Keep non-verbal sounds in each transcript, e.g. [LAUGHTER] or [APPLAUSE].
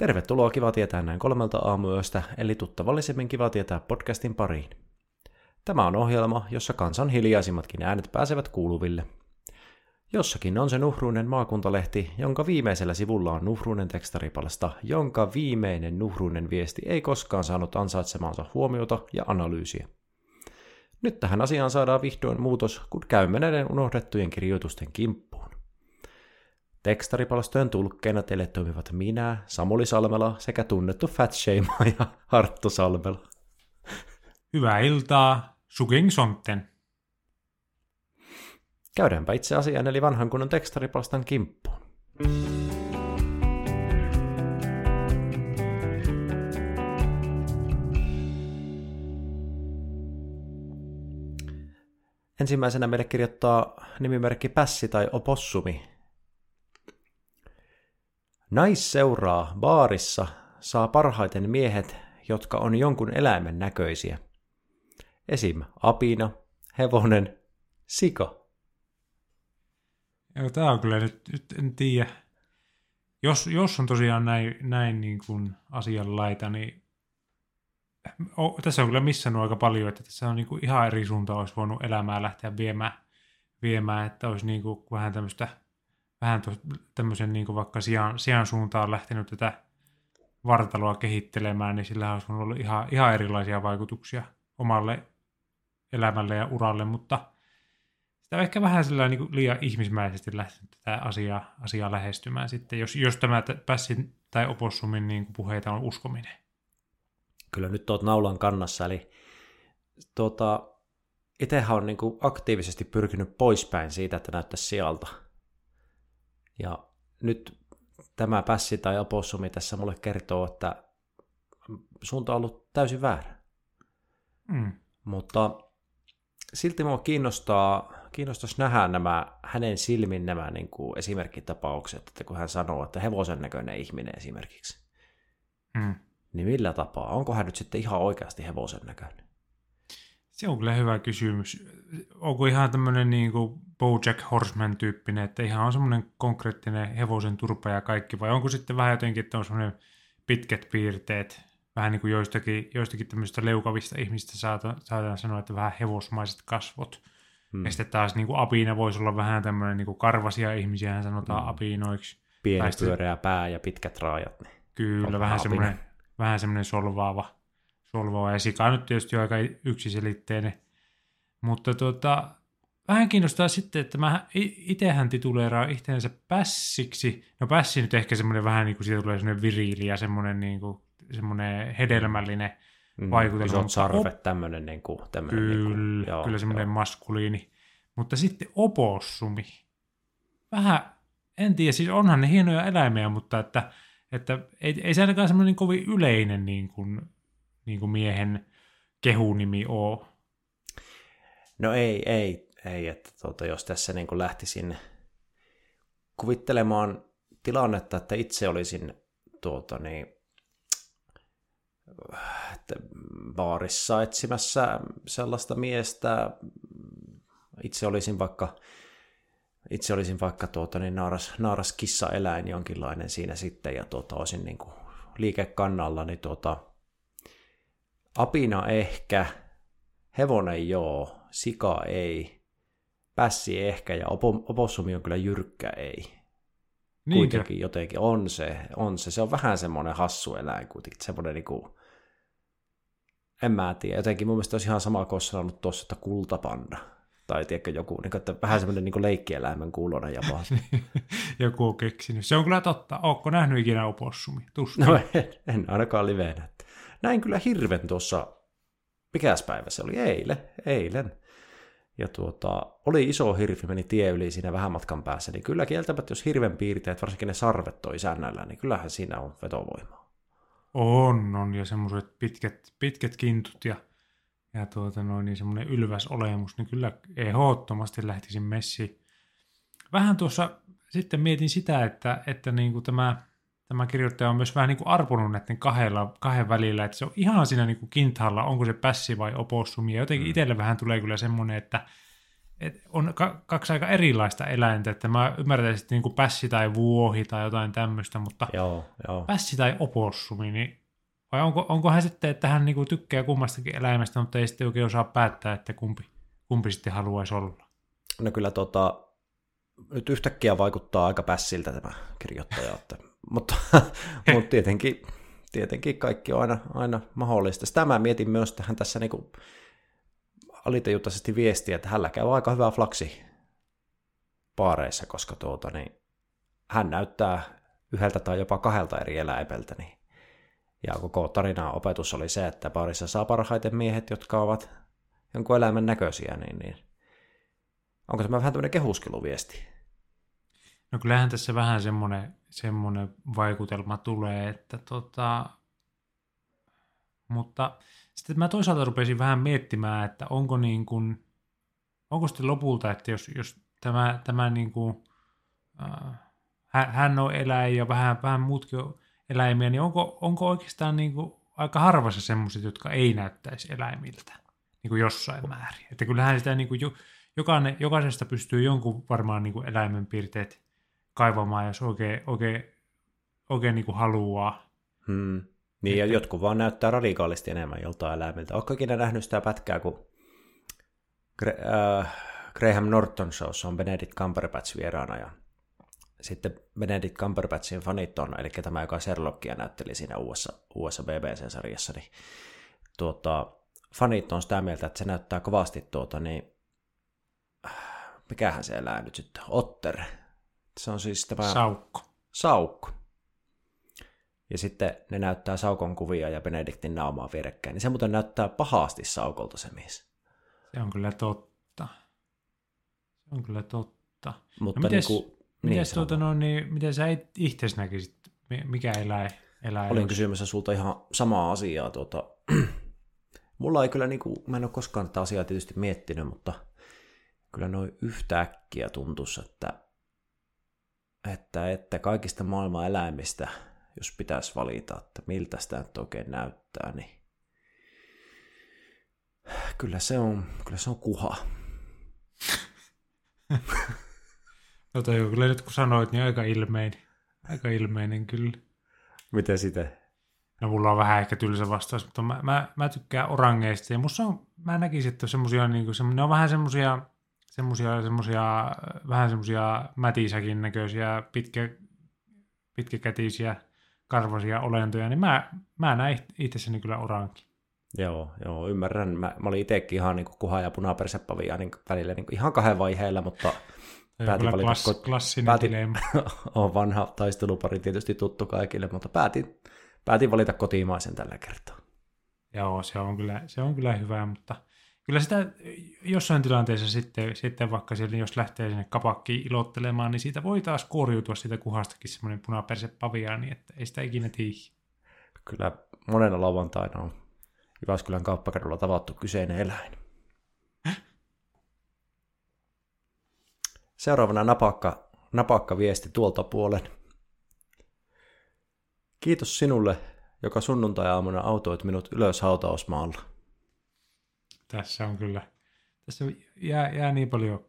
Tervetuloa Kiva tietää näin kolmelta aamuyöstä, eli tuttavallisemmin Kiva tietää podcastin pariin. Tämä on ohjelma, jossa kansan hiljaisimmatkin äänet pääsevät kuuluville. Jossakin on se nuhruinen maakuntalehti, jonka viimeisellä sivulla on nuhruinen tekstaripalsta, jonka viimeinen nuhruinen viesti ei koskaan saanut ansaitsemaansa huomiota ja analyysiä. Nyt tähän asiaan saadaan vihdoin muutos, kun käymme näiden unohdettujen kirjoitusten kimppuun. Tekstaripalstojen tulkkeina teille toimivat minä, Samuli Salmela sekä tunnettu Fat [LAUGHS] ja Harttu Salmela. Hyvää iltaa, Suging Sonten. Käydäänpä itse asiaan eli vanhan kunnon tekstaripalstan kimppuun. Ensimmäisenä meille kirjoittaa nimimerkki Pässi tai Opossumi. Naisseuraa baarissa saa parhaiten miehet, jotka on jonkun eläimen näköisiä. Esim. apina, hevonen, sika. Joo, tää on kyllä nyt, nyt en tiedä. Jos, jos on tosiaan näin, näin niin kuin asianlaita, niin o, tässä on kyllä missannut aika paljon, että tässä on niin kuin ihan eri suuntaan olisi voinut elämää lähteä viemään, viemään että olisi niin kuin vähän tämmöistä, vähän tämmöisen niin vaikka sijan, sijan suuntaan lähtenyt tätä vartaloa kehittelemään, niin sillä olisi olla ihan, ihan erilaisia vaikutuksia omalle elämälle ja uralle, mutta sitä on ehkä vähän sellainen niin liian ihmismäisesti lähtenyt tätä asiaa, asiaa lähestymään sitten, jos, jos tämä pässin tai opossumin niin puheita on uskominen kyllä nyt oot naulan kannassa, eli tuota, itsehän on niin aktiivisesti pyrkinyt poispäin siitä, että näyttäisi sieltä. Ja nyt tämä pässi tai opossumi tässä mulle kertoo, että suunta on ollut täysin väärä. Mm. Mutta silti mua kiinnostaa, kiinnostaisi nähdä nämä hänen silmin nämä niin kuin esimerkkitapaukset, että kun hän sanoo, että hevosen näköinen ihminen esimerkiksi. Mm niin millä tapaa? Onko hän nyt sitten ihan oikeasti hevosen näköinen? Se on kyllä hyvä kysymys. Onko ihan tämmöinen niin kuin Bojack Horseman-tyyppinen, että ihan on semmoinen konkreettinen hevosen turpa ja kaikki, vai onko sitten vähän jotenkin, että on semmoinen pitkät piirteet, vähän niin kuin joistakin, joistakin tämmöistä leukavista ihmistä saadaan, saadaan sanoa, että vähän hevosmaiset kasvot. Hmm. Ja sitten taas niin kuin apina voisi olla vähän tämmöinen niin kuin karvasia ihmisiä, sanotaan hmm. apinoiksi. Pieni pyöreä pää ja pitkät raajat. Niin kyllä, vähän semmoinen vähän semmoinen solvaava, solvaava. Ja sika nyt tietysti aika yksiselitteinen. Mutta tuota, vähän kiinnostaa sitten, että mä itsehän tituleeraan itseensä pässiksi. No pässi nyt ehkä semmoinen vähän niin kuin siitä tulee semmoinen viriili ja semmoinen, niin kuin, semmoinen hedelmällinen mm, vaikutelma. Isot sarvet, op- tämmöinen, niin kuin, tämmöinen kyllä, niin kuin, joo, kyllä semmoinen joo. maskuliini. Mutta sitten opossumi. Vähän, en tiedä, siis onhan ne hienoja eläimiä, mutta että että ei, ei se ainakaan semmoinen kovin yleinen niin kuin, niin kuin miehen kehunimi ole. No ei, ei, ei. Että tuota, jos tässä niin kuin lähtisin kuvittelemaan tilannetta, että itse olisin tuota, niin, että baarissa etsimässä sellaista miestä, itse olisin vaikka itse olisin vaikka tuota, niin naaras, naaras kissa-eläin jonkinlainen siinä sitten ja tuota, olisin niin kuin liikekannalla, niin tuota, apina ehkä, hevonen joo, sika ei, pässi ehkä ja opo, opossumi on kyllä jyrkkä ei. Niinkö? Kuitenkin jotenkin on se, on se. Se on vähän semmoinen hassu eläin kuitenkin, semmoinen niin kuin, en mä tiedä, jotenkin mun mielestä olisi ihan sama kuin tuossa, että kultapanda tai tiedätkö, joku, niin kuin, että vähän semmoinen niin leikkieläimen kuulonen jopa. [LAUGHS] joku on keksinyt. Se on kyllä totta. Ootko nähnyt ikinä opossumi? Tuskin. No en, en ainakaan liveenä. Näin kyllä hirven tuossa, mikäs päivä se oli? Eilen. Eilen. Ja tuota, oli iso hirvi, meni tie yli siinä vähän matkan päässä, niin kyllä kieltämättä, jos hirven piirteet, varsinkin ne sarvet toi isännällä, niin kyllähän siinä on vetovoimaa. On, on, ja semmoiset pitkät, pitkät kintut ja ja tuota noin, niin semmoinen ylväs olemus, niin kyllä ehdottomasti lähtisin messi. Vähän tuossa sitten mietin sitä, että, että niin kuin tämä, tämä kirjoittaja on myös vähän niin kuin arpunut näiden kahdella, kahden välillä, että se on ihan siinä niin kuin kintalla, onko se pässi vai opossumi. Ja jotenkin mm. itselle vähän tulee kyllä semmoinen, että, et on ka, kaksi aika erilaista eläintä, että mä ymmärtäisin, että niin pässi tai vuohi tai jotain tämmöistä, mutta Joo, joo. pässi tai opossumi, niin vai onko, onko hän sitten, että hän niin tykkää kummastakin eläimestä, mutta ei sitten oikein osaa päättää, että kumpi, kumpi sitten haluaisi olla? No kyllä tota, nyt yhtäkkiä vaikuttaa aika pässiltä tämä kirjoittaja, että, mutta, [LAUGHS] mutta tietenkin, tietenkin kaikki on aina, aina mahdollista. Sitä mä mietin myös, että hän tässä niinku alitajuttaisesti viestiä, että hänellä käy aika hyvä flaksi paareissa, koska tuota, niin, hän näyttää yhdeltä tai jopa kahdelta eri eläimeltä, niin ja koko tarinan opetus oli se, että parissa saa parhaiten miehet, jotka ovat jonkun eläimen näköisiä, niin, niin onko tämä vähän tämmöinen kehuskeluviesti? No kyllähän tässä vähän semmoinen, semmoinen vaikutelma tulee, että tota, mutta sitten mä toisaalta rupesin vähän miettimään, että onko niin kuin, onko sitten lopulta, että jos, jos tämä, tämä niin kuin, äh, hän on eläin ja vähän, vähän muutkin on eläimiä, niin onko, onko oikeastaan niin kuin aika harvassa semmoiset, jotka ei näyttäisi eläimiltä niin kuin jossain määrin. Että kyllähän sitä niin kuin, jokainen, jokaisesta pystyy jonkun varmaan niin kuin eläimen piirteet kaivamaan, jos oikein, oikein, oikein niin kuin haluaa. Hmm. Niin, ja jotkut vaan näyttää radikaalisti enemmän joltain eläimiltä. Oletko ikinä nähnyt sitä pätkää, kun äh, Graham Norton showssa on Benedict Cumberbatch vieraana, ja sitten Benedict Cumberbatchin fanit on, eli tämä, joka Sherlockia näytteli siinä uudessa, uudessa BBC-sarjassa, niin tuota, fanit on sitä mieltä, että se näyttää kovasti tuota, niin mikähän se elää nyt sitten, otter. Se on siis tämä... Saukko. Saukko. Ja sitten ne näyttää Saukon kuvia ja Benediktin naamaa vierekkäin. Niin se muuten näyttää pahasti Saukolta se mies. Se on kyllä totta. Se on kyllä totta. Mutta no mites, niin kuin, mites, niin, tuota, no, niin, miten sä itse näkisit, mikä eläin? eläin Olin kysymässä sulta ihan samaa asiaa. Tuota, [CLEARS THROAT] mulla ei kyllä, niin kuin, mä en ole koskaan tätä asiaa tietysti miettinyt, mutta kyllä noin yhtäkkiä tuntuisi, että, että, että kaikista maailman eläimistä – jos pitäisi valita, että miltä sitä nyt oikein näyttää, niin kyllä se on, kyllä se on kuha. [LAUGHS] no toi kyllä nyt kun sanoit, niin aika ilmeinen. Aika ilmeinen kyllä. Miten sitten? No mulla on vähän ehkä tylsä vastaus, mutta mä, mä, mä tykkään orangeista ja musta on, mä näkisin, että semmosia, niin kuin, ne on vähän semmosia, semmosia, semmosia, vähän semmosia mätisäkin näköisiä, pitkä, pitkäkätisiä karvasia olentoja, niin mä, mä näin itsessäni kyllä orankin. Joo, joo, ymmärrän. Mä, mä olin itsekin ihan niin kuha- ja punapersepavia niin välillä niin ihan kahden vaiheella, mutta päätin valita... Klass, ko- klassinen päätin, [LAUGHS] on vanha taistelupari tietysti tuttu kaikille, mutta päätin, päätin valita kotimaisen tällä kertaa. Joo, se on kyllä, se on kyllä hyvä, mutta kyllä sitä jossain tilanteessa sitten, sitten vaikka siellä, jos lähtee sinne kapakkiin ilottelemaan, niin siitä voi taas kuoriutua siitä kuhastakin semmoinen punaperse paviaani, että ei sitä ikinä tiihi. Kyllä monena lauantaina on Jyväskylän kauppakadulla tavattu kyseinen eläin. Seuraavana napakka, napakka viesti tuolta puolen. Kiitos sinulle, joka sunnuntai-aamuna autoit minut ylös hautausmaalla tässä on kyllä, tässä jää, jää niin paljon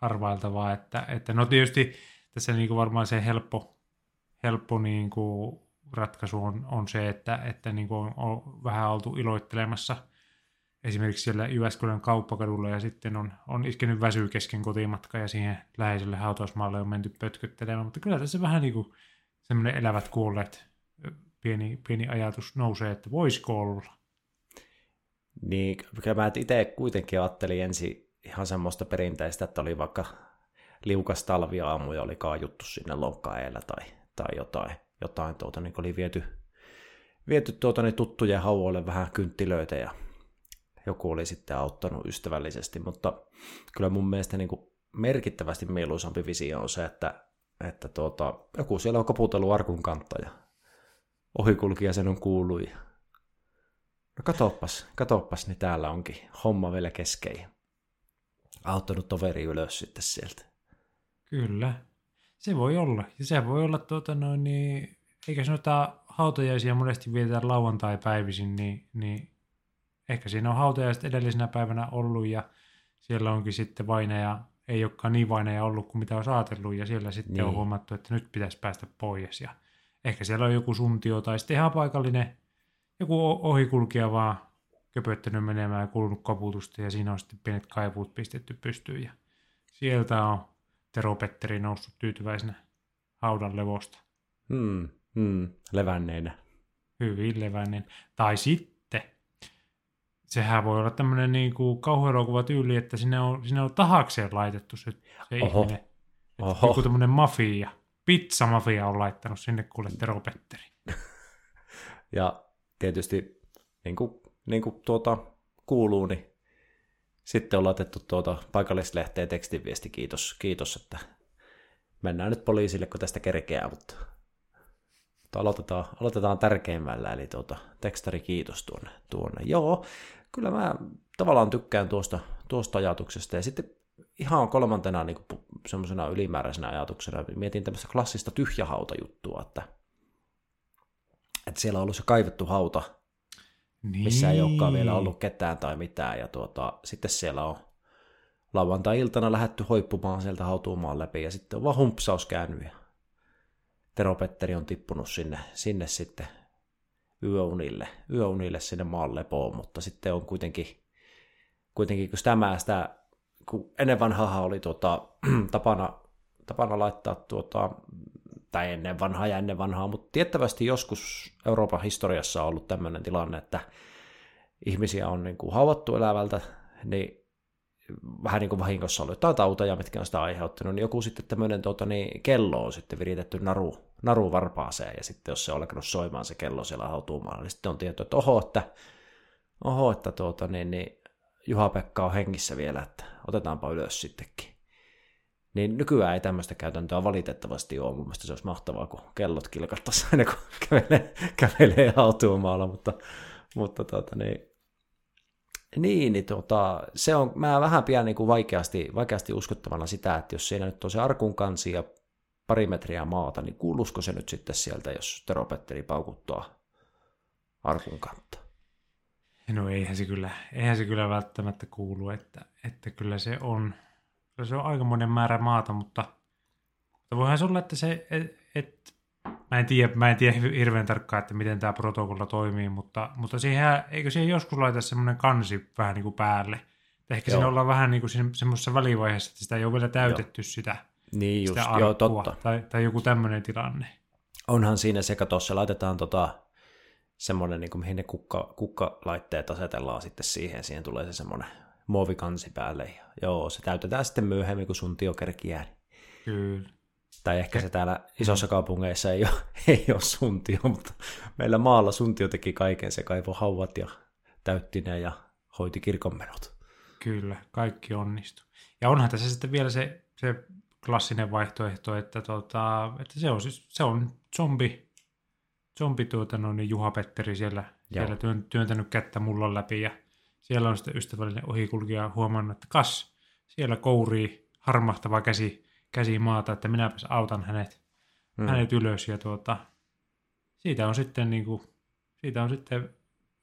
arvailtavaa, että, että no tietysti tässä niin kuin varmaan se helppo, helppo niin kuin ratkaisu on, on se, että, että niin kuin on, on vähän oltu iloittelemassa esimerkiksi siellä Jyväskylän kauppakadulla ja sitten on, on iskenyt väsy kesken kotimatka ja siihen läheiselle hautausmaalle on menty pötköttelemään, mutta kyllä tässä vähän niin kuin semmoinen elävät kuolleet pieni, pieni ajatus nousee, että voisiko olla. Niin, mä itse kuitenkin ajattelin ensin ihan semmoista perinteistä, että oli vaikka liukas talviaamu ja oli kaajuttu sinne lonkkaeellä tai, tai jotain, jotain tuota, niin oli viety, viety tuota, niin tuttujen hauoille vähän kynttilöitä ja joku oli sitten auttanut ystävällisesti, mutta kyllä mun mielestä niin kuin merkittävästi mieluisampi visio on se, että, että tuota, joku siellä on koputellut arkun kantta ja ohikulkija sen on kuullut ja No katoppas, katoppas, niin täällä onkin homma vielä kesken. Auttanut toveri ylös sitten sieltä. Kyllä. Se voi olla. Ja se voi olla, tuota, noin, niin, eikä sanota hautajaisia monesti vietetään lauantai-päivisin, niin, niin ehkä siinä on hautajaiset edellisenä päivänä ollut ja siellä onkin sitten vaineja, ei olekaan niin vaineja ollut kuin mitä olisi ajatellut, ja siellä sitten niin. on huomattu, että nyt pitäisi päästä pois. Ja ehkä siellä on joku suntio tai sitten ihan paikallinen joku ohikulkija vaan köpöttänyt menemään ja kuulunut koputusta, ja siinä on sitten pienet kaivuut pistetty pystyyn, ja sieltä on Tero Petteri noussut tyytyväisenä haudan levosta. Hmm, hmm, levänneinä. hyvin leväinen. Tai sitten, sehän voi olla tämmöinen niin kuin kauhuelokuva tyyli, että sinne on, sinne on tahakseen laitettu se, se Oho. ihminen. Että Oho. Joku tämmöinen mafia, pizzamafia on laittanut sinne kuule Tero Petteri. Ja tietysti niin kuin, niin kuin tuota, kuuluu, niin sitten on laitettu tuota paikallislehteen tekstiviesti. Kiitos, kiitos, että mennään nyt poliisille, kun tästä kerkeää, mutta, mutta aloitetaan, aloitetaan tärkeimmällä, eli tuota, tekstari kiitos tuonne, tuonne. Joo, kyllä mä tavallaan tykkään tuosta, tuosta ajatuksesta, ja sitten ihan kolmantena niin semmoisena ylimääräisenä ajatuksena mietin tämmöistä klassista tyhjähautajuttua, että, että siellä on ollut se kaivettu hauta, Niin. missä ei olekaan vielä ollut ketään tai mitään, ja tuota, sitten siellä on lauantai-iltana lähetty hoippumaan sieltä hautuumaan läpi, ja sitten on vaan humpsaus käynyt, ja Tero Petteri on tippunut sinne, sinne sitten yöunille, yöunille sinne maan lepoon, mutta sitten on kuitenkin, kuitenkin kun tämä sitä, kun ennen vanhaa oli tuota, [CLEARS THROAT] tapana, tapana laittaa tuota, tai ennen vanhaa ja ennen vanhaa, mutta tiettävästi joskus Euroopan historiassa on ollut tämmöinen tilanne, että ihmisiä on niin kuin hauvattu elävältä, niin vähän niin kuin vahingossa ollut jotain tauteja, mitkä on sitä aiheuttanut, niin joku sitten tämmöinen tuota, niin kello on sitten viritetty naru, naru varpaaseen, ja sitten jos se on alkanut soimaan se kello siellä hautuumaalla, niin sitten on tietty, että oho, että, oho, että tuota, niin, niin Juha-Pekka on hengissä vielä, että otetaanpa ylös sittenkin. Niin nykyään ei tämmöistä käytäntöä valitettavasti ole. Mun mielestä se olisi mahtavaa, kun kellot kilkattaisiin aina, kun [LAUGHS] kävelee, kävelee hautuumaalla, mutta, mutta tota, niin, niin, niin tota, se on, mä vähän pidän niin vaikeasti, vaikeasti uskottavana sitä, että jos siinä nyt on se arkun kansi ja pari metriä maata, niin kuuluisiko se nyt sitten sieltä, jos Tero Petteri paukuttaa arkun kantta? No eihän se kyllä, eihän se kyllä välttämättä kuulu, että, että kyllä se on, kyllä se on aikamoinen määrä maata, mutta, mutta voihan se olla, että se, et, et, mä en tiedä, mä en tiedä hirveän tarkkaan, että miten tämä protokolla toimii, mutta, mutta siihen, eikö siihen joskus laita semmoinen kansi vähän niin kuin päälle? Että ehkä Joo. siinä ollaan vähän niin kuin semmoisessa välivaiheessa, että sitä ei ole vielä täytetty Joo. sitä, Niin just, sitä joo, totta. tai, tai joku tämmöinen tilanne. Onhan siinä sekä tuossa laitetaan tota, semmoinen, niin kuin, mihin ne kukka, kukkalaitteet asetellaan sitten siihen, siihen tulee se semmoinen muovikansi päälle. Ja, joo, se täytetään sitten myöhemmin, kun sun tio kerkiää. Kyllä. Tai ehkä se täällä isossa kaupungeissa ei ole, [LAUGHS] ei ole suntio, mutta meillä maalla suntio teki kaiken. Se kaivoi hauvat ja täytti ne ja hoiti kirkonmenot. Kyllä, kaikki onnistuu. Ja onhan tässä sitten vielä se, se klassinen vaihtoehto, että, tota, että se on, siis, se on zombi, zombi tuota, no, niin Juha Petteri siellä, Joo. siellä työn, työntänyt kättä mullan läpi ja siellä on sitten ystävällinen ohikulkija huomannut, että kas, siellä kourii harmahtava käsi, käsi maata, että minäpäs autan hänet, Mm. hänet ylös ja tuota, siitä on sitten, niin kuin, siitä on sitten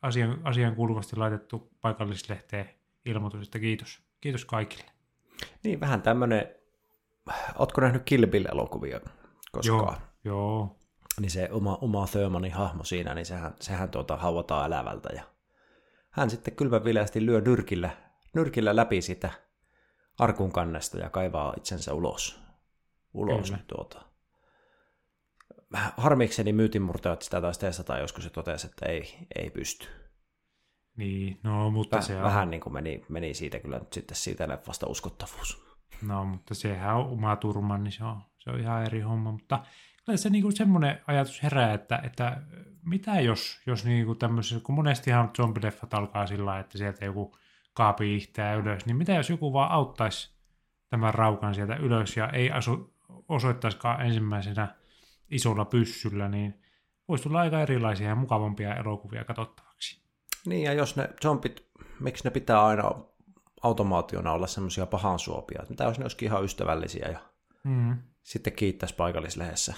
asian, asian kuuluvasti laitettu paikallislehteen ilmoitus, että kiitos, kiitos kaikille. Niin, vähän tämmöinen, ootko nähnyt Kill Bill-elokuvia koskaan? Joo, joo. niin se oma, oma Thurmanin hahmo siinä, niin sehän, sehän tuota, hauvataan elävältä ja hän sitten kylmävileästi lyö nyrkillä, nyrkillä läpi sitä arkun kannesta ja kaivaa itsensä ulos. ulos Kyllä. tuota. Harmikseni myytinmurtajat sitä taisi testata joskus se totesi, että ei, ei pysty. Niin, no mutta Väh, se on, vähän niin kuin meni, meni siitä kyllä nyt sitten siitä leffasta uskottavuus. no mutta sehän on oma turma, niin se on, se on ihan eri homma, mutta se niinku semmoinen ajatus herää, että, että mitä jos, jos niinku tämmöisessä, kun monestihan zombileffat alkaa sillä että sieltä joku kaapi ihtää ylös, niin mitä jos joku vaan auttaisi tämän raukan sieltä ylös ja ei asu, osoittaisikaan ensimmäisenä isolla pyssyllä, niin voisi tulla aika erilaisia ja mukavampia elokuvia katsottavaksi. Niin, ja jos ne zombit, miksi ne pitää aina automaationa olla semmoisia pahansuopia? Mitä jos ne olisikin ihan ystävällisiä ja Mm. sitten kiittäisi paikallislehdessä.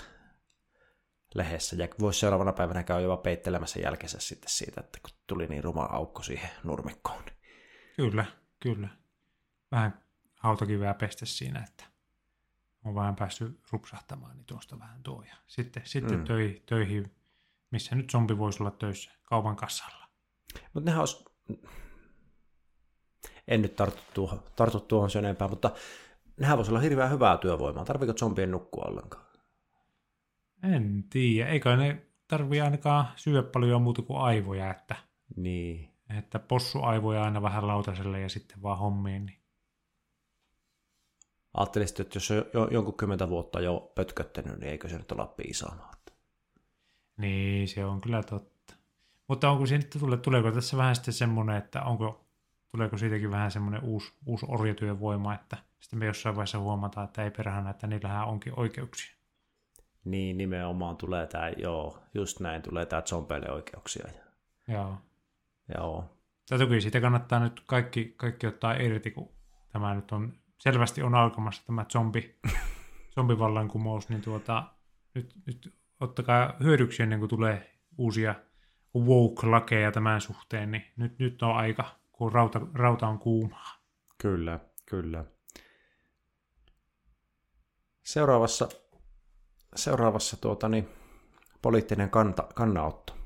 Lehdessä, ja voisi seuraavana päivänä käydä jopa peittelemässä jälkensä sitten siitä, että kun tuli niin ruma aukko siihen nurmikkoon. Kyllä, kyllä. vähän hautakiveä pestä siinä, että on vähän päässyt rupsahtamaan, niin tuosta vähän tuo. Ja sitten, sitten Mm. töi, töihin, missä nyt zombi voisi olla töissä, kaupan kassalla. Mutta nehän olisi... En nyt tartu tuohon, tartu tuohon sen enempää, mutta nehän voisi olla hirveän hyvää työvoimaa. Tarviiko zombien nukkua ollenkaan? En tiedä, eikä ne tarvii ainakaan syödä paljon muuta kuin aivoja, että, Niin. että possuaivoja aina vähän lautaselle ja sitten vaan hommiin. Niin. Ajattelisit, että jos on jo, jonkun kymmentä vuotta jo pötköttänyt, niin eikö se nyt olla piisaamaan? niin, se on kyllä totta. Mutta onko siinä, tule, tuleeko tässä vähän sitten semmoinen, että onko, tuleeko siitäkin vähän semmoinen uusi, uusi orjatyövoima, että sitten me jossain vaiheessa huomataan, että ei perhana, että niillähän onkin oikeuksia. Niin, nimenomaan tulee tämä, joo, just näin, tulee tämä zombeille oikeuksia. Joo. joo, Tai toki siitä kannattaa nyt kaikki, kaikki ottaa irti, kun tämä nyt on selvästi on alkamassa tämä zombi, [LAUGHS] zombivallankumous, niin tuota, nyt, nyt ottakaa hyödyksi ennen kuin tulee uusia woke-lakeja tämän suhteen, niin nyt, nyt on aika, kun rauta, rauta on kuumaa. kyllä, kyllä. Seuraavassa, seuraavassa tuota, niin, poliittinen kanta, kannanotto.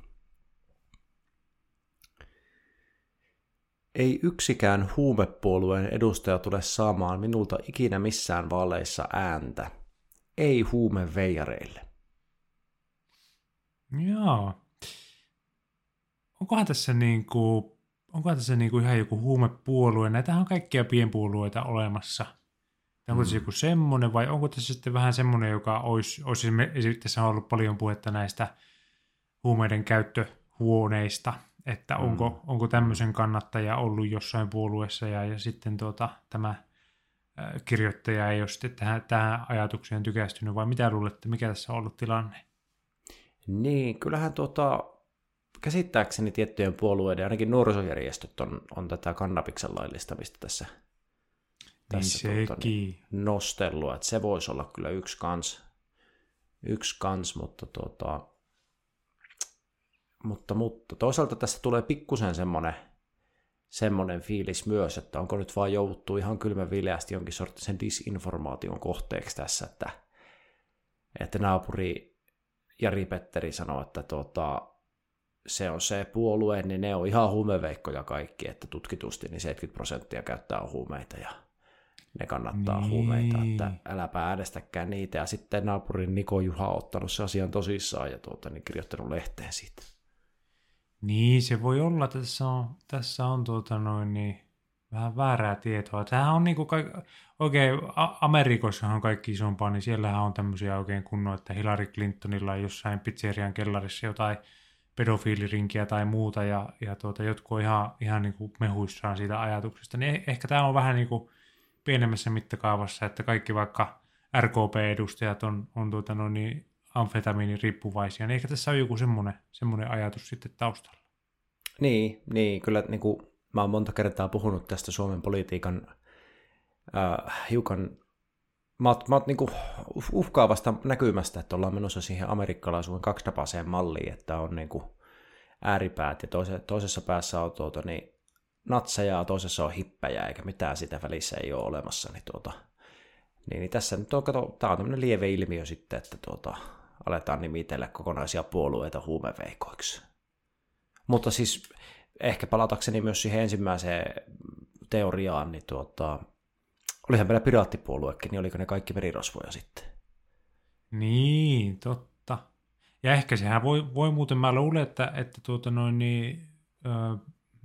Ei yksikään huumepuolueen edustaja tule saamaan minulta ikinä missään vaaleissa ääntä. Ei huumeveijareille. Joo. Onkohan tässä niin kuin, onkohan tässä niin kuin ihan joku huumepuolue? Näitähän on kaikkia pienpuolueita olemassa. Onko tässä joku semmoinen vai onko tässä sitten vähän semmoinen, joka olisi, olisi esimerkiksi tässä on ollut paljon puhetta näistä huumeiden käyttöhuoneista, että onko, Mm. onko tämmöisen kannattaja ollut jossain puolueessa ja, ja sitten tuota, tämä kirjoittaja ei ole sitten tähän, tähän ajatukseen tykästynyt vai mitä luulette, mikä tässä on ollut tilanne? Niin, kyllähän tuota, käsittääkseni tiettyjen puolueiden, ainakin nuorisojärjestöt on, on tätä kannabiksen laillistamista tässä, tässä niin tuota, sekin. nostellut, että se voisi olla kyllä yksi kans, yksi kans mutta, tuota, mutta, mutta toisaalta tässä tulee pikkusen semmoinen, semmoinen fiilis myös, että onko nyt vaan jouduttu ihan kylmän vileästi jonkin sorttisen disinformaation kohteeksi tässä, että, että naapuri Jari Petteri sanoi, että tuota, se on se puolue, niin ne on ihan huumeveikkoja kaikki, että tutkitusti niin 70 prosenttia käyttää huumeita ja ne kannattaa Niin. huumeita, että äläpä äänestäkään niitä. Ja sitten naapurin Niko Juha on ottanut se asian tosissaan ja tuota, niin kirjoittanut lehteen siitä. Niin, se voi olla, että tässä on, tässä on tuota noin niin, vähän väärää tietoa. Tämähän on niinku kaik, A- Amerikoissahan on kaikki isompaa, niin siellähän on tämmöisiä oikein kunnon, että Hillary Clintonilla on jossain pizzerian kellarissa jotain pedofiilirinkiä tai muuta, ja, ja tuota, jotkut on ihan, ihan niin kuin mehuissaan siitä ajatuksesta. Niin eh- ehkä tämä on vähän niin kuin pienemmässä mittakaavassa, että kaikki vaikka RKP-edustajat on, on tuota noin niin amfetamiiniriippuvaisia, niin ehkä tässä on joku semmoinen, semmoinen ajatus sitten taustalla. Niin, niin kyllä niin kuin, mä oon monta kertaa puhunut tästä Suomen politiikan äh, hiukan mä oon, mä oon niin uhkaavasta näkymästä, että ollaan menossa siihen amerikkalaisuuden kaksinapaiseen malliin, että on niin kuin ääripäät ja toise, toisessa päässä on tuota, niin natseja ja toisessa on hippejä, eikä mitään sitä välissä ei ole olemassa. Niin, tuota, niin, niin tässä nyt on, kato, tää on tämmöinen lieve ilmiö sitten, että tuota, aletaan nimitellä kokonaisia puolueita huumeveikoiksi. Mutta siis ehkä palatakseni myös siihen ensimmäiseen teoriaan, niin tuota, olihan meillä piraattipuoluekin, niin oliko ne kaikki merirosvoja sitten? Niin, totta. Ja ehkä sehän voi, voi muuten, mä luulen, että, että tuota noin, niin, ö,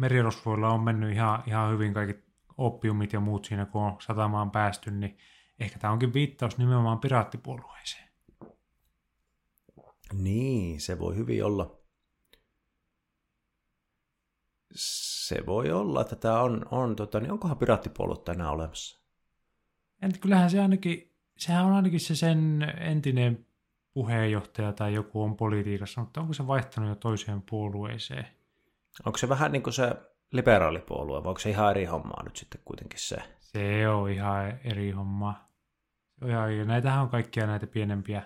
merirosvoilla on mennyt ihan, ihan hyvin kaikki oppiumit ja muut siinä, kun on satamaan päästy, niin ehkä tämä onkin viittaus nimenomaan piraattipuolueeseen. Niin, se voi hyvin olla. Se voi olla, että tämä on, on tota, niin onkohan piraattipuoluetta enää olemassa? En, kyllähän se ainakin, sehän on ainakin se sen entinen puheenjohtaja tai joku on politiikassa, mutta onko se vaihtanut jo toiseen puolueeseen? Onko se vähän niin kuin se liberaalipuolue, vai onko se ihan eri hommaa nyt sitten kuitenkin se? Se on ihan eri homma. Ja näitähän on kaikkia näitä pienempiä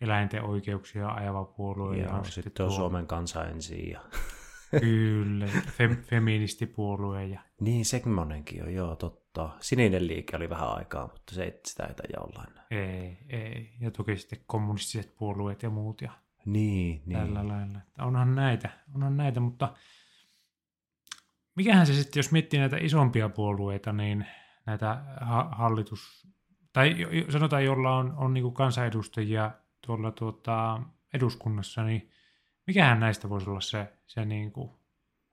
eläinten oikeuksia ajava puolue. Ja, sitten on tuo- Suomen kansa ensin. Ja... [LAUGHS] Kyllä, fem, feministipuolue ja Niin, semmonenkin on, joo, totta. Sininen liike oli vähän aikaa, mutta se ei sitä ei taida olla enää. ei, ei. Ja toki sitten kommunistiset puolueet ja muut ja Niin, niin. tällä lailla. Että onhan näitä, onhan näitä, mutta mikähän se sitten, jos miettii näitä isompia puolueita, niin näitä ha- hallitus, tai sanotaan, jolla on, on niinku kansanedustajia tuolla tuota, eduskunnassa, niin mikähän näistä voisi olla se, se niinku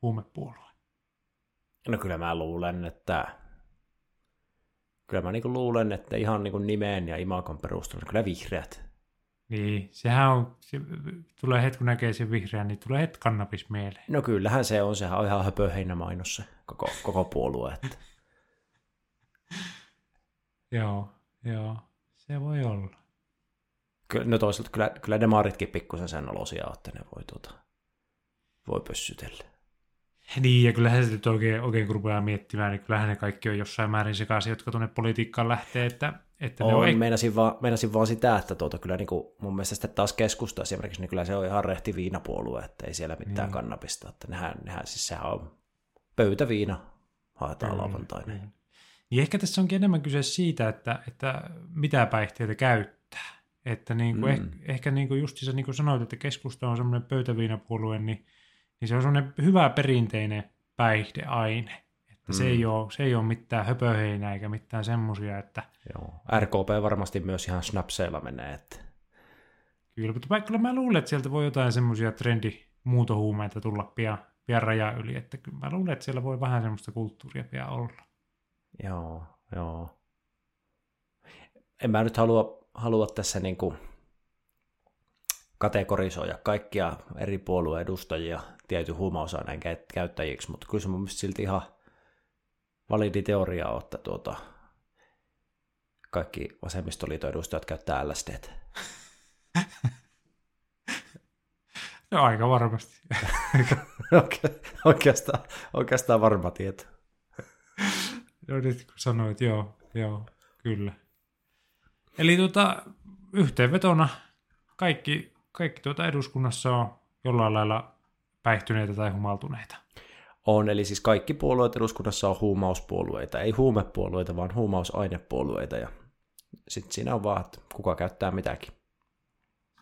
huumepuolue? No kyllä mä luulen, että kyllä mä niinku luulen, että ihan niinku nimeen ja imakon perusteella kyllä vihreät. Niin, sehän on, se, tulee hetki kun näkee sen vihreän, niin tulee hetki kannabis mieleen. No kyllähän se on, sehän on ihan höpöheinämainos se koko, koko puolue. Että. [LAUGHS] Joo, joo, se voi olla. Kyllä, no toisaalta kyllä, kyllä demaritkin pikkusen sen olosia on, että ne voi, tuota, voi pössytellä. Niin, ja kyllähän se nyt oikein, oikein kun rupeaa miettimään, niin kyllähän ne kaikki on jossain määrin sekaisin, jotka tuonne politiikkaan lähtee, että, että ne On, on, meinasin, vaan, meinasin vaan sitä, että tuota, kyllä niin kuin, mun mielestä sitten taas keskusta esimerkiksi, niin kyllä se on ihan rehti viinapuolue, että ei siellä mitään Niin. kannabista. Että nehän, nehän, siis sehän on pöytäviina, haetaan Kyllä, lauantaina. kyllä. Niin ehkä tässä onkin enemmän kyse siitä, että, että mitä päihteitä käyttää. Että niin kuin Mm. mm. ehkä, ehkä niin kuin justiinsa niin kuin sanoit, että keskusta on semmoinen pöytäviinapuolue, niin, niin se on semmoinen hyvä perinteinen päihdeaine. Mm. se, Mm. ei ole, se ei ole mitään höpöheinää eikä mitään semmoisia, että Joo. RKP varmasti myös ihan snapseilla menee, että Kyllä, mutta kyllä mä luulen, että sieltä voi jotain semmoisia trendimuutohuumeita tulla pian, pian raja yli, että kyllä mä luulen, että siellä voi vähän semmoista kulttuuria pian olla. joo, joo. En mä nyt halua, halua tässä niin kuin kategorisoida kaikkia eri puolueen edustajia tietyn huumausaineen kä- käyttäjiksi, mutta kyllä se mun mielestä silti ihan validi teoria on, että tuota, kaikki vasemmistoliiton edustajat käyttää LSDtä. [LAUGHS] No aika varmasti. [LAUGHS] Oike- oikeastaan, oikeastaan varma tieto. [LAUGHS] no nyt kun sanoit, joo, joo, kyllä. Eli tuota, yhteenvetona kaikki, kaikki tuota eduskunnassa on jollain lailla päihtyneitä tai humaltuneita. On, eli siis kaikki puolueet eduskunnassa on huumauspuolueita, ei huumepuolueita, vaan huumausainepuolueita, ja sitten siinä on vaan, että kuka käyttää mitäkin.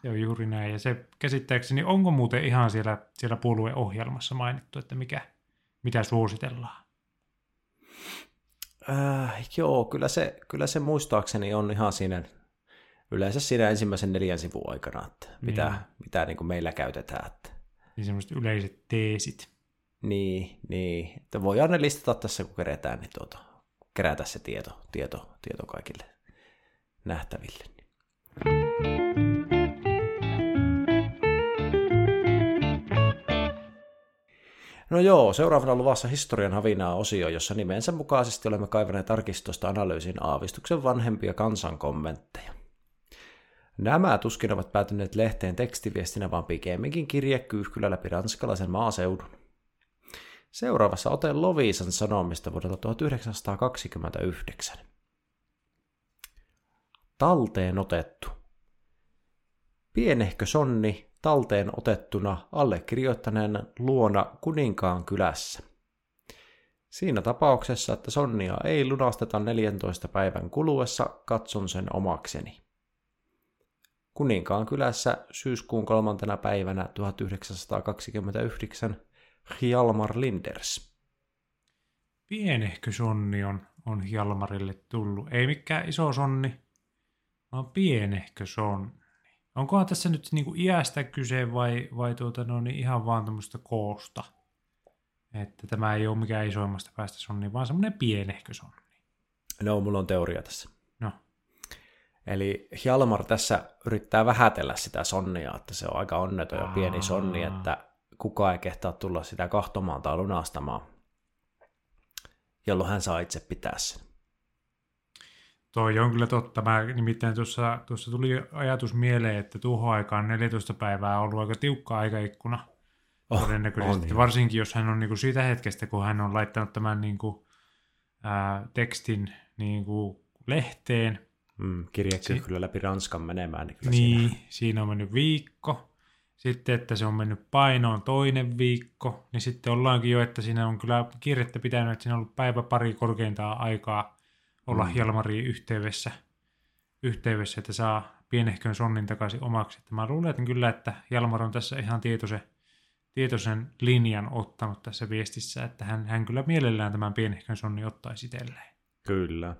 Se on juuri näin. Ja se käsittääkseni, onko muuten ihan siellä, siellä puolueohjelmassa mainittu, että mikä, mitä suositellaan? Äh, joo, kyllä se, kyllä se muistaakseni on ihan siinä, yleensä siinä ensimmäisen neljän sivun aikana, että mitä, Niin. mitä niin kuin meillä käytetään. Että. Niin semmoiset yleiset teesit. Niin, niin, että voidaan ne listata tässä, kun kerätään, niin tuota, kerätä se tieto, tieto, tieto kaikille nähtäville. No joo, seuraavana luvassa historian havinaa osio, jossa nimensä mukaisesti olemme kaivaneet arkistosta analyysin aavistuksen vanhempia kansan kommentteja. Nämä tuskin ovat päätyneet lehteen tekstiviestinä, vaan pikemminkin kirjekyyhkyllä läpi ranskalaisen maaseudun. Seuraavassa ote Lovisan sanomista vuodelta 1929. Talteen otettu. Pienehkö sonni talteen otettuna allekirjoittaneen luona kuninkaan kylässä. Siinä tapauksessa, että sonnia ei lunasteta 14 päivän kuluessa, katson sen omakseni. Kuninkaan kylässä syyskuun kolmantena päivänä 1929 Hjalmar Linders. Pienehkö sonni on, on Hjalmarille tullut. Ei mikään iso sonni, vaan pienehkö sonni. Onkohan tässä nyt niinku iästä kyse vai, vai tuota, no niin ihan vaan tämmöistä koosta? Että tämä ei ole mikään isoimmasta päästä sonni, vaan semmoinen pienehkö sonni. No, mulla on teoria tässä. No, Eli Hjalmar tässä yrittää vähätellä sitä sonnia, että se on aika onneton ja pieni sonni, että kukaan ei kehtaa tulla sitä kahtomaan tai lunastamaan, jolloin hän saa itse pitää sen. toi on kyllä totta. Mä nimittäin tuossa, tuossa tuli ajatus mieleen, että tuohon aikaan 14 päivää on ollut aika tiukka aikaikkuna. Oh, todennäköisesti. on, joo. Varsinkin jos hän on niinku siitä hetkestä, kun hän on laittanut tämän niinku, ää, tekstin niinku lehteen. Mm, kirjekin Si- kyllä läpi Ranskan menemään, niin kyllä siinä Niin, siinä on mennyt viikko. Sitten, että se on mennyt painoon toinen viikko, niin sitten ollaankin jo, että siinä on kyllä kirjettä pitänyt, että siinä on ollut päivä pari korkeintaan aikaa olla mm. Hjalmariin yhteydessä, yhteydessä, että saa pienehkön sonnin takaisin omaksi. Että mä luulen kyllä, että Hjalmar on tässä ihan tietoisen, tietoisen linjan ottanut tässä viestissä, että hän, hän kyllä mielellään tämän pienehkön sonnin ottaisi itselleen. Kyllä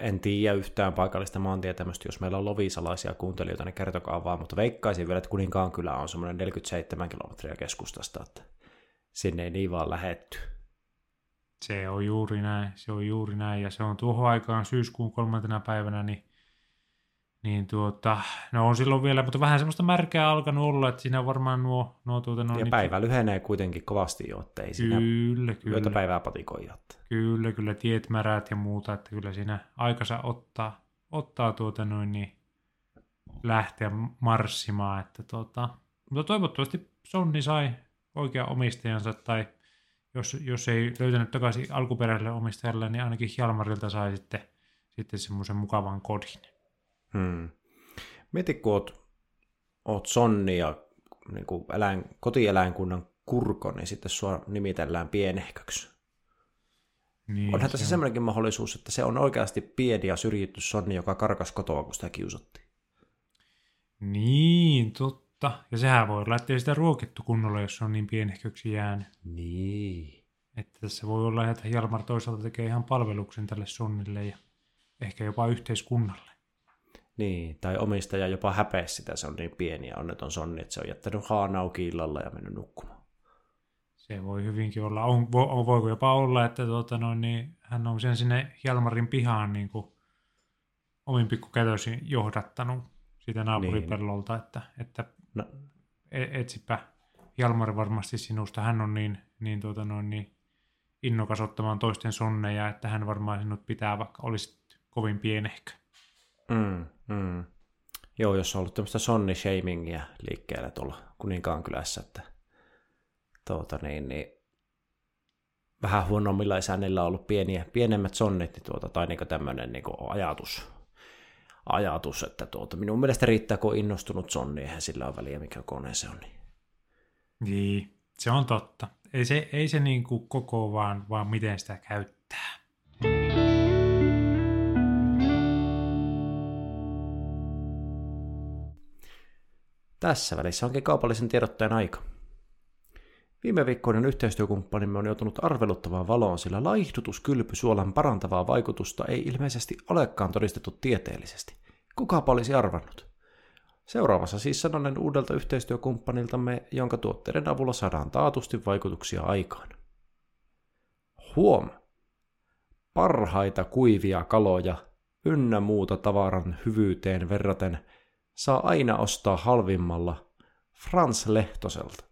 en tiedä yhtään paikallista maantietämystä, jos meillä on lovisalaisia kuuntelijoita, niin kertokaa vaan, mutta veikkaisin vielä, että Kuninkaan kylä on semmoinen 47 kilometriä keskustasta, että sinne ei niin vaan lähetty. Se on juuri näin, se on juuri näin, ja se on tuohon aikaan syyskuun kolmantena päivänä, niin niin tuota, no on silloin vielä, mutta vähän semmoista märkää alkanut olla, että siinä varmaan nuo... nuo tuota, no, ja niin, päivä lyhenee kuitenkin kovasti jo, että ei siinä kyllä, kyllä. päivää patikoi Kyllä, kyllä, tiet märät ja muuta, että kyllä siinä aikansa ottaa, ottaa tuota noin niin lähteä marssimaan, että tuota, mutta toivottavasti Sonni sai oikea omistajansa, tai jos, jos ei löytänyt takaisin alkuperäiselle omistajalle, niin ainakin Hjalmarilta sai sitten, sitten semmoisen mukavan kodin. Hmm. Mieti, kun oot, oot sonni ja niin kuin eläin, kotieläinkunnan kurko, niin sitten sua nimitellään pienehköksi. Niin, Onhan tässä se semmoinenkin mahdollisuus, että se on oikeasti pieni ja syrjitty sonni, joka karkas kotoa, kun sitä kiusattiin. Niin, totta. Ja sehän voi olla, ettei sitä ruokittu kunnolla, jos se on niin pienehköksi jäänyt. Niin. Että tässä voi olla, että Hjalmar toisaalta tekee ihan palveluksen tälle sonnille ja ehkä jopa yhteiskunnalle. Niin, tai omistaja jopa häpeä sitä, se on niin pieni ja onneton sonni, että se on jättänyt haanauki illalla ja mennyt nukkumaan. Se voi hyvinkin olla. On, vo, voiko jopa olla, että tuota, noin, niin, hän on sen sinne Hjalmarin pihaan niin kuin, omin pikkukätösin johdattanut siitä naapuripellolta, niin. että, että no. E, etsipä Hjalmar varmasti sinusta. Hän on niin, niin, tuota, noin, niin innokas ottamaan toisten sonneja, että hän varmaan sinut pitää, vaikka olisit kovin pienehkö. Mm, mm. Joo, jos on ollut tämmöistä sonni shamingia liikkeellä tuolla Kuninkaan kylässä, että tuota, niin, niin, vähän huonommilla isännillä on ollut pieniä, pienemmät sonnit, niin tuota, tai niin tämmöinen niin ajatus, ajatus, että tuota, minun mielestä riittää, kun on innostunut sonni, eihän sillä ole väliä, mikä kone se on. Niin, niin se on totta. Ei se, ei se niin kuin koko vaan, vaan miten sitä käyttää. Tässä välissä onkin kaupallisen tiedottajan aika. Viime viikkoinen yhteistyökumppanimme on joutunut arveluttavaan valoon, sillä laihdutuskylpysuolan parantavaa vaikutusta ei ilmeisesti olekaan todistettu tieteellisesti. Kuka olisi arvannut? Seuraavassa siis sanonen uudelta yhteistyökumppaniltamme, jonka tuotteiden avulla saadaan taatusti vaikutuksia aikaan. Huom! Parhaita kuivia kaloja ynnä muuta tavaran hyvyyteen verraten – saa aina ostaa halvimmalla Frans Lehtoselta.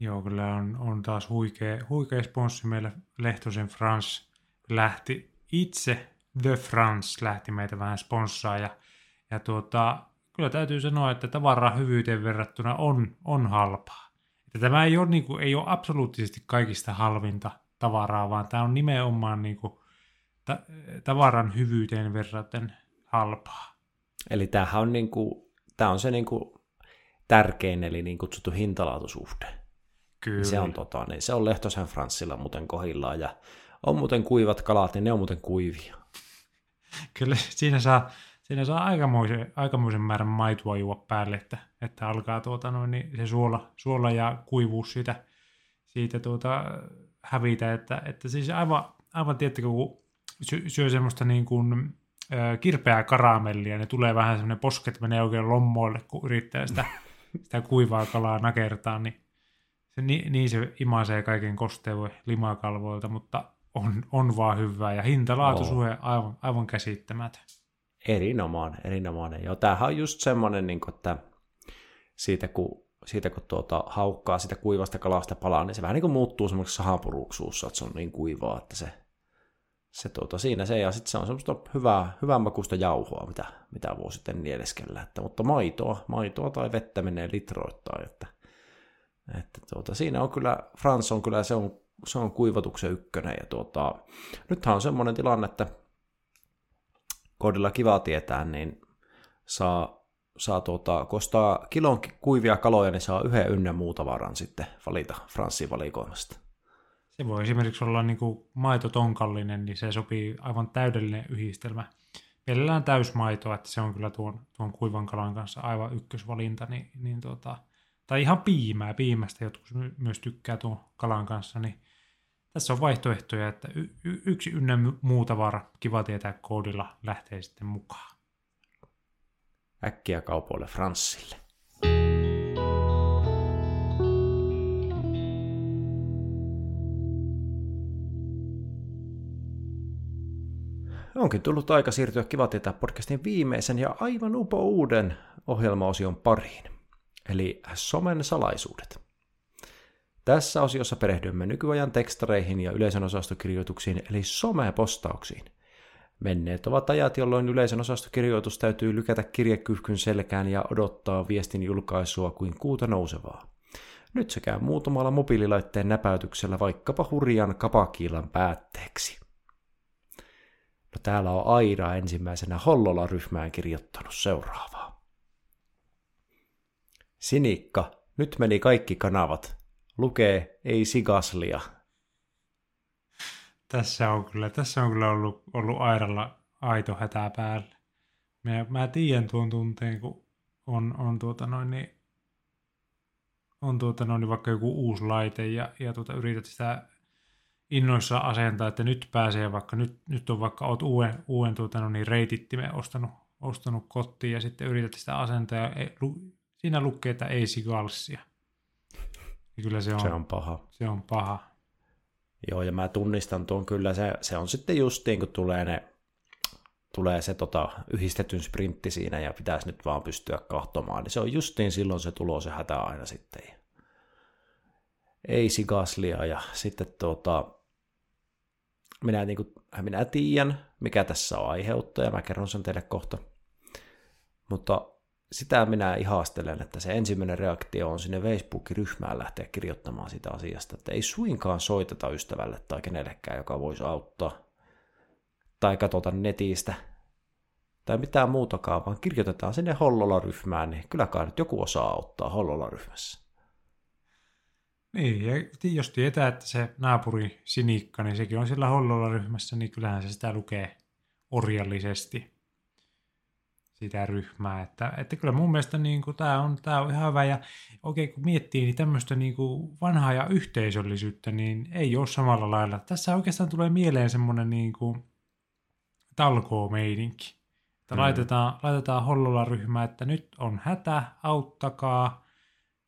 Joo, kyllä on, on taas huikea, huikea sponssi meillä Lehtosen Frans lähti itse, The France lähti meitä vähän sponssaa ja, ja tuota, kyllä täytyy sanoa, että tavaraa hyvyyteen verrattuna on, on halpaa. Että tämä ei ole, niin kuin, ei ole absoluuttisesti kaikista halvinta tavaraa, vaan tämä on nimenomaan niin kuin, ta- tavaran hyvyyteen verraten halpaa. Eli tämähän on, niin kuin, tämä on se niin kuin tärkein, eli niin kutsuttu hintalaatusuhde. Kyllä. Se on, tota, niin se on Lehtosen Franssilla muuten kohillaan, ja on muuten kuivat kalat, niin ne on muuten kuivia. Kyllä siinä saa, siinä saa aikamoisen, aikamoisen määrän maitoa juo päälle, että, että alkaa tuota noin, niin se suola, suola ja kuivuus siitä, siitä tuota, hävitä. Että, että siis aivan, aivan tiettäkö, kun syö semmoista niin kuin kirpeää karamellia, ne tulee vähän semmoinen posket menee oikein lommoille, kun yrittää sitä, [LAUGHS] sitä kuivaa kalaa nakertaa, niin se, niin, niin se imasee kaiken kosteuden limakalvoilta, mutta on, on vaan hyvää ja hinta-laatusuhe aivan, aivan käsittämätön. Erinomainen, erinomainen. Joo, tämähän on just semmoinen, niin kuin, että siitä kun, siitä kun tuota, haukkaa sitä kuivasta kalasta palaa, niin se vähän niin kuin muuttuu semmoiseksi sahapuruksi että se on niin kuivaa, että se se tuota, siinä se, ja sitten se on semmoista hyvää, hyvän makuista jauhoa, mitä, mitä voi sitten nieleskellä, että, mutta maitoa, maitoa tai vettä menee litroittain, että, että tuota, siinä on kyllä, Frans on kyllä, se on, se on kuivatuksen ykkönen, ja tuota, nythän on semmoinen tilanne, että koodilla kiva tietää, niin saa saa tuota, kun ostaa kilon kuivia kaloja, niin saa yhden ynnä muuta varan sitten valita Franssin valikoimasta. Se voi esimerkiksi olla niin kuin maitotonkallinen, niin se sopii aivan täydellinen yhdistelmä. Mielellään täysmaitoa, että se on kyllä tuon, tuon kuivan kalan kanssa aivan ykkösvalinta. Niin, niin tuota, tai ihan piimää, piimästä jotkut myös tykkää tuon kalan kanssa, niin tässä on vaihtoehtoja, että y- y- yksi ynnä muu tavara, kiva tietää koodilla, lähtee sitten mukaan. Äkkiä kaupoille Franssille. Onkin tullut aika siirtyä Kiva tietää podcastin viimeisen ja aivan upo uuden ohjelmaosion pariin, eli somen salaisuudet. Tässä osiossa perehdymme nykyajan tekstareihin ja yleisön osastokirjoituksiin, eli somepostauksiin. Menneet ovat ajat, jolloin yleisön osastokirjoitus täytyy lykätä kirjekyhkyn selkään ja odottaa viestin julkaisua kuin kuuta nousevaa. Nyt sekä muutamalla mobiililaitteen näpäytyksellä vaikkapa hurjan kapakiilan päätteeksi. No täällä on Aira ensimmäisenä Hollola-ryhmään kirjoittanut seuraavaa. Sinikka, nyt meni kaikki kanavat. Lukee ei sigaslia. Tässä on kyllä, tässä on kyllä ollut, ollut Airalla aito hätä päällä. Mä, mä tiedän tuon tunteen, kun on, on tuota noin, niin, on tuota noin, niin vaikka joku uusi laite ja, ja tuota, yrität sitä innoissa asentaa, että nyt pääsee vaikka, nyt, nyt on vaikka oot uuden, uuden tuota, no niin, reitittimen ostanut, ostanut kotiin ja sitten yrität sitä asentaa ja ei, lu, siinä lukee, että ei sigalsia. Ja kyllä se on, Se on paha. se on paha. Joo, ja mä tunnistan tuon kyllä, se, se on sitten justiin, kun tulee, ne, tulee se tota, yhdistetyn sprintti siinä ja pitäisi nyt vaan pystyä kahtomaan, niin se on justiin silloin se tulo se hätä aina sitten. Ei sigaslia ja sitten tuota, minä, niin kuin, minä tiedän, mikä tässä on aiheuttaja, mä kerron sen teille kohta. Mutta sitä minä ihastelen, että se ensimmäinen reaktio on sinne Facebook-ryhmään lähteä kirjoittamaan sitä asiasta, että ei suinkaan soiteta ystävälle tai kenellekään, joka voisi auttaa, tai katsota netistä, tai mitään muutakaan, vaan kirjoitetaan sinne Hollola-ryhmään, niin kyllä kai nyt joku osaa auttaa Hollola-ryhmässä. Niin, ja jos tietää, että se naapuri Sinikka, niin sekin on sillä Hollola-ryhmässä, niin kyllähän se sitä lukee orjallisesti sitä ryhmää. Että, että kyllä mun mielestä niin kuin, tämä, on, tämä on ihan hyvä. Ja oikein kun miettii, niin tämmöistä niin kuin vanhaa ja yhteisöllisyyttä, niin ei ole samalla lailla. Tässä oikeastaan tulee mieleen semmoinen niin kuin talkoo-meininki. Että mm. laitetaan, laitetaan Hollola-ryhmää, että nyt on hätä, auttakaa.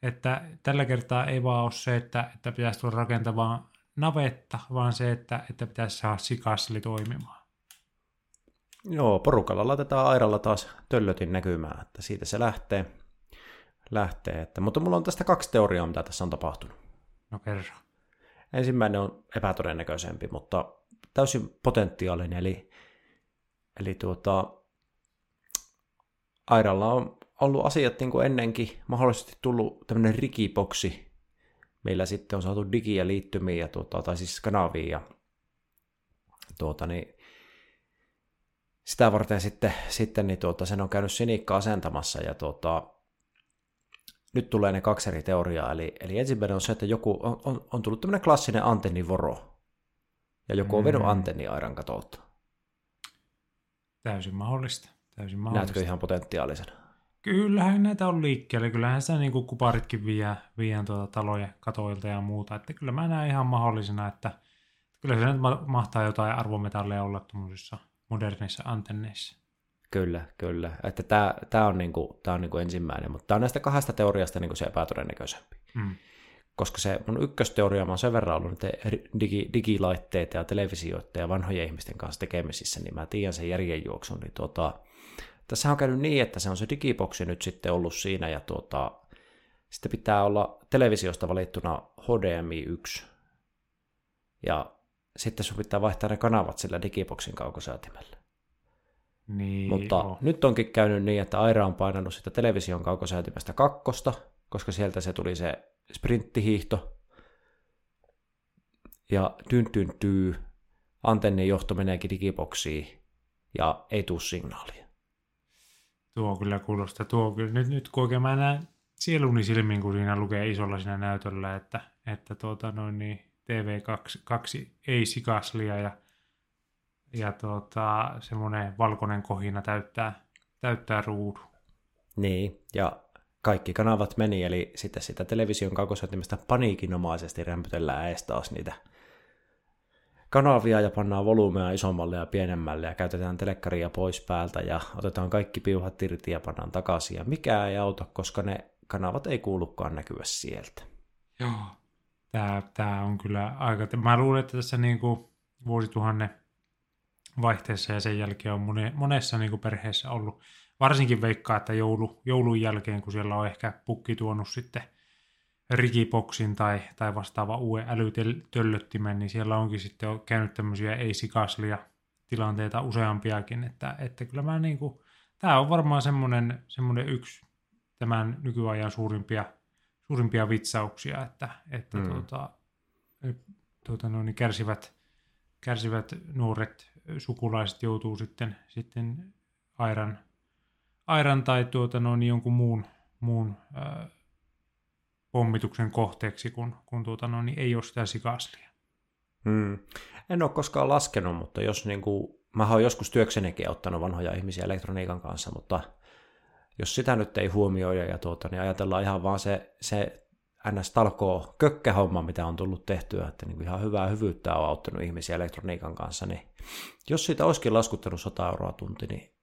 Että tällä kertaa ei vaan ole se, että, että pitäisi tulla rakentamaan navetta, vaan se, että, että pitäisi saada sikasli toimimaan. Joo, porukalla laitetaan airalla taas töllötin näkymään, että siitä se lähtee. lähtee että, mutta mulla on tästä kaksi teoriaa, mitä tässä on tapahtunut. No kerro. Ensimmäinen on epätodennäköisempi, mutta täysin potentiaalinen, eli, eli tuota, Airalla on ollut asiat niin kuin ennenkin, mahdollisesti tullut tämmöinen rikiboksi, meillä sitten on saatu digiä liittymiä, ja tuota, tai siis kanaviin, ja tuota, niin, sitä varten sitten, sitten niin tuota, sen on käynyt Sinikka asentamassa, ja tuota, nyt tulee ne kaksi eri teoriaa, eli, eli ensimmäinen on se, että joku on, on, on tullut tämmöinen klassinen antennivoro, ja joku on vennyt Mm. antenniairan katolta. Täysin mahdollista. Täysin mahdollista. Näetkö ihan potentiaalisen? Kyllähän näitä on liikkeelle. Kyllähän sitä niin kuin kuparitkin vie, vie tuota taloja katoilta ja muuta. Että kyllä mä näen ihan mahdollisena, että kyllä se nyt ma- mahtaa jotain arvometalleja olla tuommoisissa modernissa antenneissa. Kyllä, kyllä. Että tämä, tämä on, niinku, tämä on niinku ensimmäinen, mutta tämä on näistä kahdesta teoriasta niinku se epätodennäköisempi. Mm. Koska se mun ykkösteoria, mä oon sen verran ollut digi, digilaitteita ja televisioita ja vanhojen ihmisten kanssa tekemisissä, niin mä tiedän sen järjenjuoksun. Niin tuota, tässä on käynyt niin, että se on se digiboksi nyt sitten ollut siinä ja tuota, sitten pitää olla televisiosta valittuna HDMI 1. Ja sitten sun pitää vaihtaa ne kanavat sillä digiboksin kaukosäätimellä. Niin, Mutta joo. nyt onkin käynyt niin, että Aira on painanut sitä television kaukosäätimestä kakkosta, koska sieltä se tuli se sprinttihiihto. Ja tyn tyn tyy, antennin johto meneekin digiboksiin ja ei tuu signaalia. Tuo kyllä kuulostaa. Tuo kyllä, nyt, nyt kun oikein mä näen sieluni silmin, kun siinä lukee isolla siinä näytöllä, että, että tuota, noin niin, TV2 ei sikaslia ja, ja tuota, semmoinen valkoinen kohina täyttää, täyttää ruudun. Niin, ja kaikki kanavat meni, eli sitten sitä television kaukosoittimesta paniikinomaisesti rämpytellään ees taas niitä kanavia ja pannaan volyymea isommalle ja pienemmälle ja käytetään telekkaria pois päältä ja otetaan kaikki piuhat irti ja pannaan takaisin ja mikään ei auta, koska ne kanavat ei kuulukaan näkyä sieltä. Joo. Tämä, tämä on kyllä aika... Mä luulen, että tässä niin kuin vuosituhannen vaihteessa ja sen jälkeen on monessa niin kuin perheessä ollut varsinkin veikkaa, että joulu, joulun jälkeen, kun siellä on ehkä pukki tuonut sitten rikipoksin tai, tai vastaava uuden älytöllöttimen, niin siellä onkin sitten käynyt tämmöisiä ei-sikaslia tilanteita useampiakin, että, että kyllä mä niin kuin, tämä on varmaan semmoinen, semmoinen yksi tämän nykyajan suurimpia, suurimpia vitsauksia, että, että mm. tuota, tuota, no, niin kärsivät, kärsivät nuoret sukulaiset joutuu sitten, sitten airan airan tai tuota, no, niin jonkun muun, muun ää, pommituksen kohteeksi, kun, kun tuota, no, niin ei ole sitä sikaslia. Hmm. En ole koskaan laskenut, mutta jos niin kuin, mä oon joskus työksenikin ottanut vanhoja ihmisiä elektroniikan kanssa, mutta jos sitä nyt ei huomioida ja tuota, niin ajatellaan ihan vaan se, se ns. talkoo kökkähomma, mitä on tullut tehtyä, että niin kuin ihan hyvää hyvyyttä on auttanut ihmisiä elektroniikan kanssa, niin jos siitä olisikin laskuttanut 100 euroa tunti, niin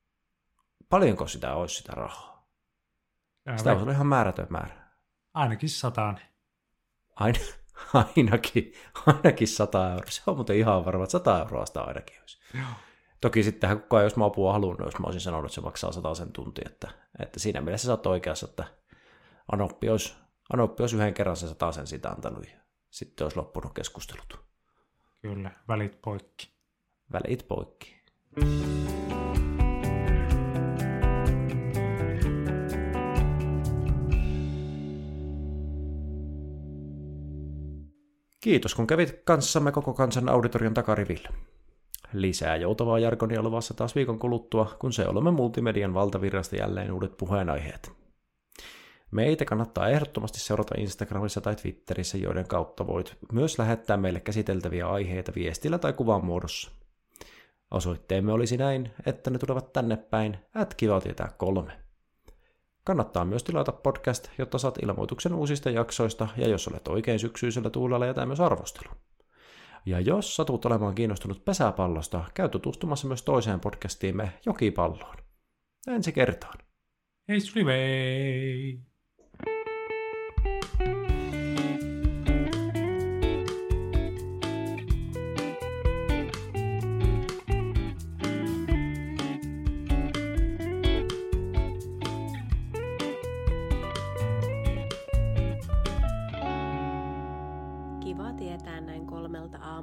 paljonko sitä olisi sitä rahaa? Sitä on ihan määrätön määrä. Ainakin sataan. Aina, [LAUGHS] ainakin, ainakin 100 euroa. Se on muuten ihan varma, että 100 euroa sitä ainakin olisi. Joo. Toki sittenhän kukaan, jos mä apua halunnut, jos mä olisin sanonut, että se maksaa 100 sen tunti, että, että siinä mielessä sä oot oikeassa, että Anoppi olisi, Anoppi olisi yhden kerran se 100 sen sitä antanut ja sitten olisi loppunut keskustelut. Kyllä, välit poikki. Välit poikki. Mm. Kiitos kun kävit kanssamme koko kansan auditorion takarivillä. Lisää joutavaa jargonia luvassa taas viikon kuluttua, kun se olemme multimedian valtavirrasta jälleen uudet puheenaiheet. Meitä kannattaa ehdottomasti seurata Instagramissa tai Twitterissä, joiden kautta voit myös lähettää meille käsiteltäviä aiheita viestillä tai kuvan muodossa. Osoitteemme olisi näin, että ne tulevat tänne päin, at kolme. Kannattaa myös tilata podcast, jotta saat ilmoituksen uusista jaksoista, ja jos olet oikein syksyisellä tuulella, jätä myös arvostelu. Ja jos satut olemaan kiinnostunut pesäpallosta, käy tutustumassa myös toiseen podcastiimme Jokipalloon. Ensi kertaan. Hei!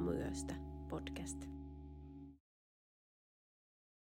Aamuyöstä podcast.